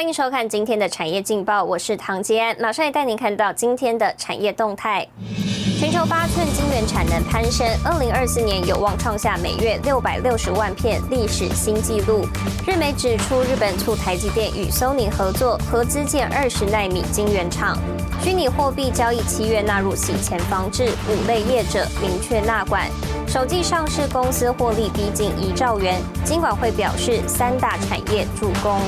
欢迎收看今天的产业劲报，我是唐杰安，马上也带您看到今天的产业动态。全球八寸晶圆产能攀升，二零二四年有望创下每月六百六十万片历史新纪录。日媒指出，日本促台积电与 Sony 合作，合资建二十纳米晶圆厂。虚拟货币交易七月纳入洗钱防治，五类业者明确纳管。首季上市公司获利逼近一兆元，金管会表示三大产业助攻。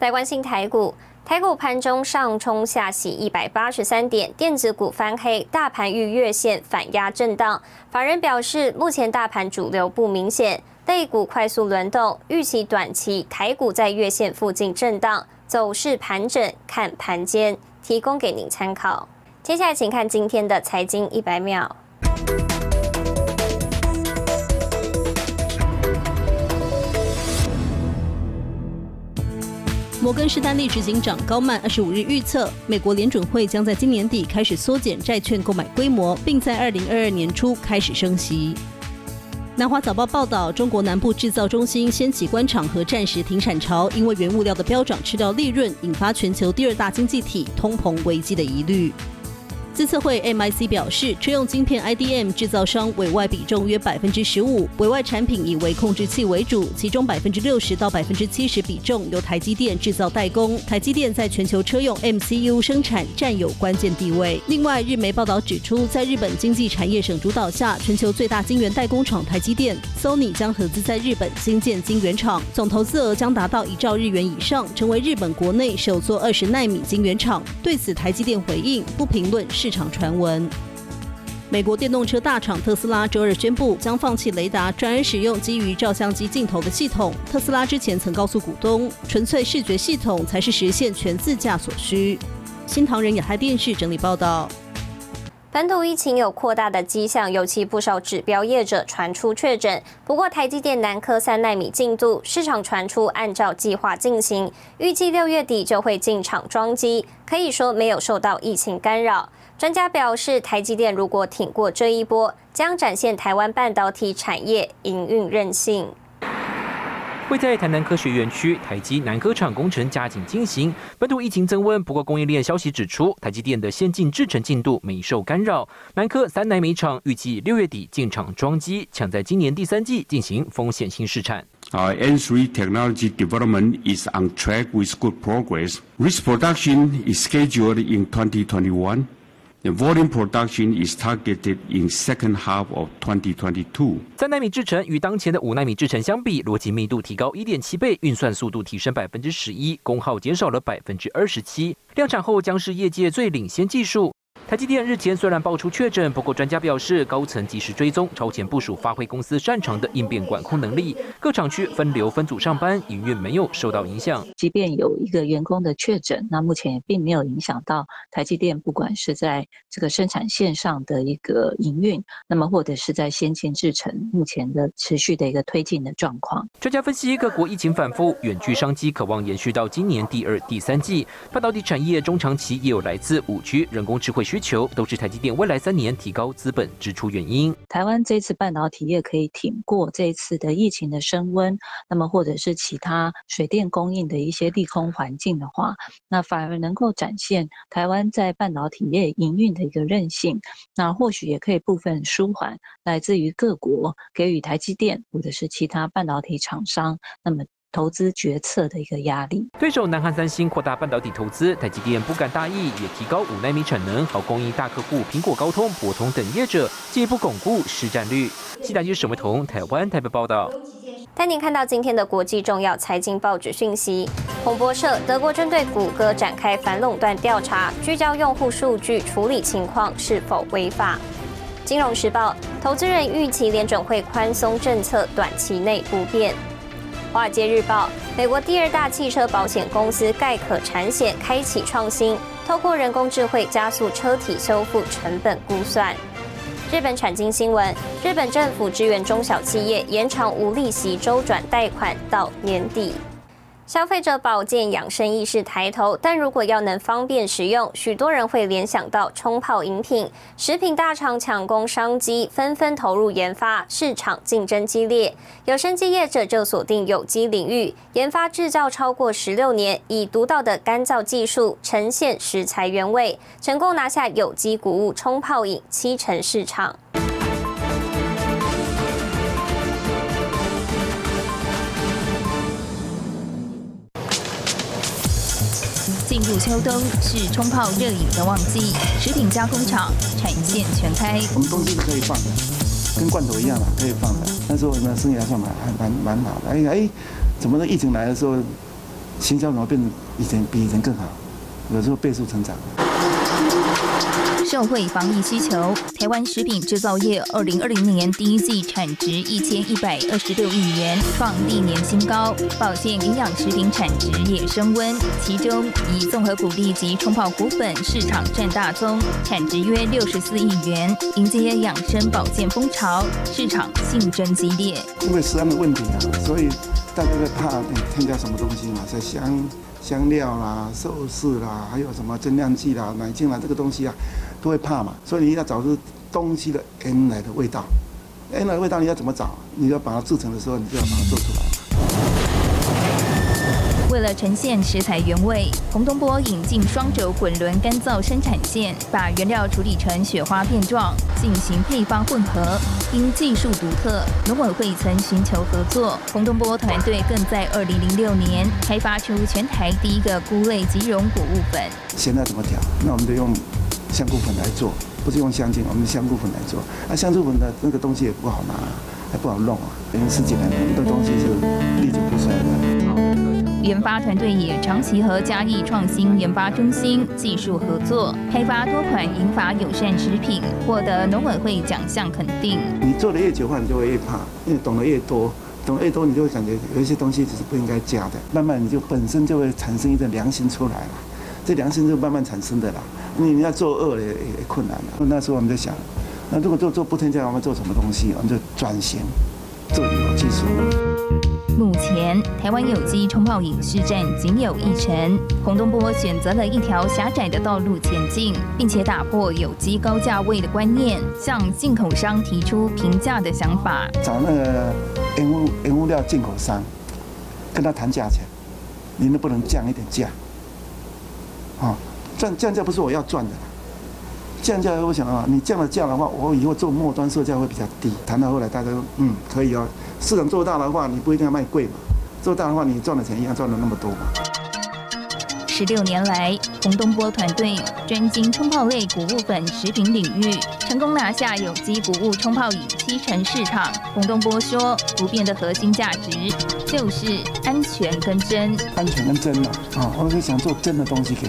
来关心台股，台股盘中上冲下洗一百八十三点，电子股翻黑，大盘遇月线反压震荡。法人表示，目前大盘主流不明显，类股快速轮动，预期短期台股在月线附近震荡，走势盘整，看盘间，提供给您参考。接下来，请看今天的财经一百秒。摩根士丹利执行长高曼二十五日预测，美国联准会将在今年底开始缩减债券购买规模，并在二零二二年初开始升息。南华早报报道，中国南部制造中心掀起官场和暂时停产潮，因为原物料的飙涨吃掉利润，引发全球第二大经济体通膨危机的疑虑。自测会 MIC 表示，车用晶片 IDM 制造商委外比重约百分之十五，委外产品以微控制器为主，其中百分之六十到百分之七十比重由台积电制造代工。台积电在全球车用 MCU 生产占有关键地位。另外，日媒报道指出，在日本经济产业省主导下，全球最大晶圆代工厂台积电、Sony 将合资在日本新建晶圆厂，总投资额将达到一兆日元以上，成为日本国内首座二十纳米晶圆厂。对此，台积电回应不评论是。场传闻，美国电动车大厂特斯拉周二宣布将放弃雷达，转而使用基于照相机镜头的系统。特斯拉之前曾告诉股东，纯粹视觉系统才是实现全自驾所需。新唐人亚太电视整理报道。本土疫情有扩大的迹象，尤其不少指标业者传出确诊。不过，台积电南科三纳米进度，市场传出按照计划进行，预计六月底就会进场装机，可以说没有受到疫情干扰。专家表示，台积电如果挺过这一波，将展现台湾半导体产业营运韧性。会在台南科学园区台积南科厂工程加紧进行，本土疫情增温。不过供应链消息指出，台积电的先进制程进度没受干扰。南科三纳米厂预计六月底进场装机，抢在今年第三季进行风险性试产。Our N3 technology development is on track with good progress. Risk production is scheduled in 2021. The volume production is targeted in second half of 2022. 三纳米制程与当前的五纳米制程相比，逻辑密度提高一点七倍，运算速度提升百分之十一，功耗减少了百分之二十七。量产后将是业界最领先技术。台积电日前虽然爆出确诊，不过专家表示，高层及时追踪、超前部署，发挥公司擅长的应变管控能力。各厂区分流分组上班，营运没有受到影响。即便有一个员工的确诊，那目前也并没有影响到台积电，不管是在这个生产线上的一个营运，那么或者是在先进制程目前的持续的一个推进的状况。专家分析，各国疫情反复，远距商机渴望延续到今年第二、第三季。半导体产业中长期也有来自五 G、人工智慧需。求都是台积电未来三年提高资本支出原因。台湾这次半导体业可以挺过这次的疫情的升温，那么或者是其他水电供应的一些利空环境的话，那反而能够展现台湾在半导体业营运的一个韧性。那或许也可以部分舒缓来自于各国给予台积电或者是其他半导体厂商那么。投资决策的一个压力。对手南韩三星扩大半导体投资，台积电不敢大意，也提高五纳米产能，好供应大客户苹果、高通、博通等业者，进一步巩固市占率。西大局沈维彤，台湾台北报道。带您看到今天的国际重要财经报纸讯息。彭博社：德国针对谷歌展开反垄断调查，聚焦用户数据处理情况是否违法。金融时报：投资人预期联准会宽松政策短期内不变。《华尔街日报》：美国第二大汽车保险公司盖可产险开启创新，透过人工智慧加速车体修复成本估算。日本产经新闻：日本政府支援中小企业，延长无利息周转贷款到年底。消费者保健养生意识抬头，但如果要能方便食用，许多人会联想到冲泡饮品。食品大厂抢攻商机，纷纷投入研发，市场竞争激烈。有生机业者就锁定有机领域，研发制造超过十六年，以独到的干燥技术呈现食材原味，成功拿下有机谷物冲泡饮七成市场。进入秋冬是冲泡热饮的旺季，食品加工厂产线全开。我们东西是可以放的，跟罐头一样嘛，可以放的。那时候呢，生意还算蛮还蛮蛮好的。哎哎，怎么疫情来的时候，行销怎么变以前比以前更好？有时候倍速成长。社会防疫需求，台湾食品制造业二零二零年第一季产值一千一百二十六亿元，创历年新高。保健营养食品产值也升温，其中以综合谷粒及冲泡谷粉市场占大宗，产值约六十四亿元，迎接养生保健风潮，市场竞争激烈。因为食安的问题啊，所以大家在怕你添加什么东西嘛，在香香料啦、寿司啦，还有什么增量剂啦、奶精啦，这个东西啊。都会怕嘛，所以你要找出东西的原来的味道，原来的味道你要怎么找？你要把它制成的时候，你就要把它做出来。为了呈现食材原味，洪东波引进双轴滚轮干燥生产线，把原料处理成雪花片状，进行配方混合。因技术独特，农委会曾寻求合作，洪东波团队更在2006年开发出全台第一个菇类即溶谷物粉。现在怎么调？那我们就用。香菇粉来做，不是用香精，我们香菇粉来做。那香菇粉的那个东西也不好拿，还不好弄啊。因为十几年很多东西是历久不衰的。研发团队也长期和嘉义创新研发中心技术合作，开发多款银发友善食品，获得农委会奖项肯定。你做的越久的话，你就会越怕，因为懂得越多，懂得越多，你就会感觉有一些东西只是不应该加的。慢慢你就本身就会产生一个良心出来了，这良心就慢慢产生的啦。你你要做恶也也困难了。那时候我们在想，那如果做做不添加，我们做什么东西？我们就转型做有机食物。目前台湾有机冲泡饮市占仅有一成。洪东波选择了一条狭窄的道路前进，并且打破有机高价位的观念，向进口商提出平价的想法。找那个原物原物料进口商，跟他谈价钱，你能不能降一点价？啊？降降价不是我要赚的，降价我想啊，你降了价的话，我以后做末端售价会比较低。谈到后来，大家说嗯可以哦，市场做大的话，你不一定要卖贵嘛，做大的话，你赚的钱一样赚了那么多嘛。十六年来，洪东波团队专精冲泡类谷物粉食品领域，成功拿下有机谷物冲泡饮七成市场。洪东波说，不变的核心价值就是安全跟真。安全跟真嘛，啊，我是想做真的东西给。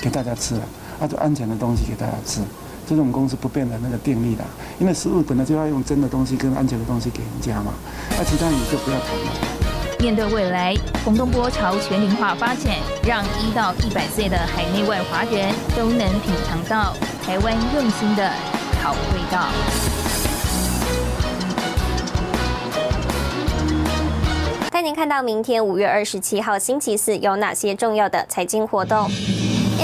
给大家吃了，啊，就安全的东西给大家吃，这是我们公司不变的那个定力的。因为食物本来就要用真的东西跟安全的东西给人家嘛，那其他你就不要谈了。面对未来，洪东波朝全龄化发展，让一到一百岁的海内外华人都能品尝到台湾用心的好味道。带您看到明天五月二十七号星期四有哪些重要的财经活动。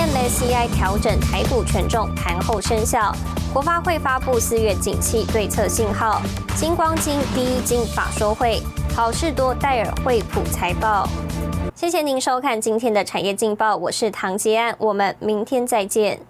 MSCI 调整台股权重盘后生效，国发会发布四月景气对策信号，金光金第一金法说会，好事多戴尔惠普财报。谢谢您收看今天的产业劲报，我是唐杰安，我们明天再见。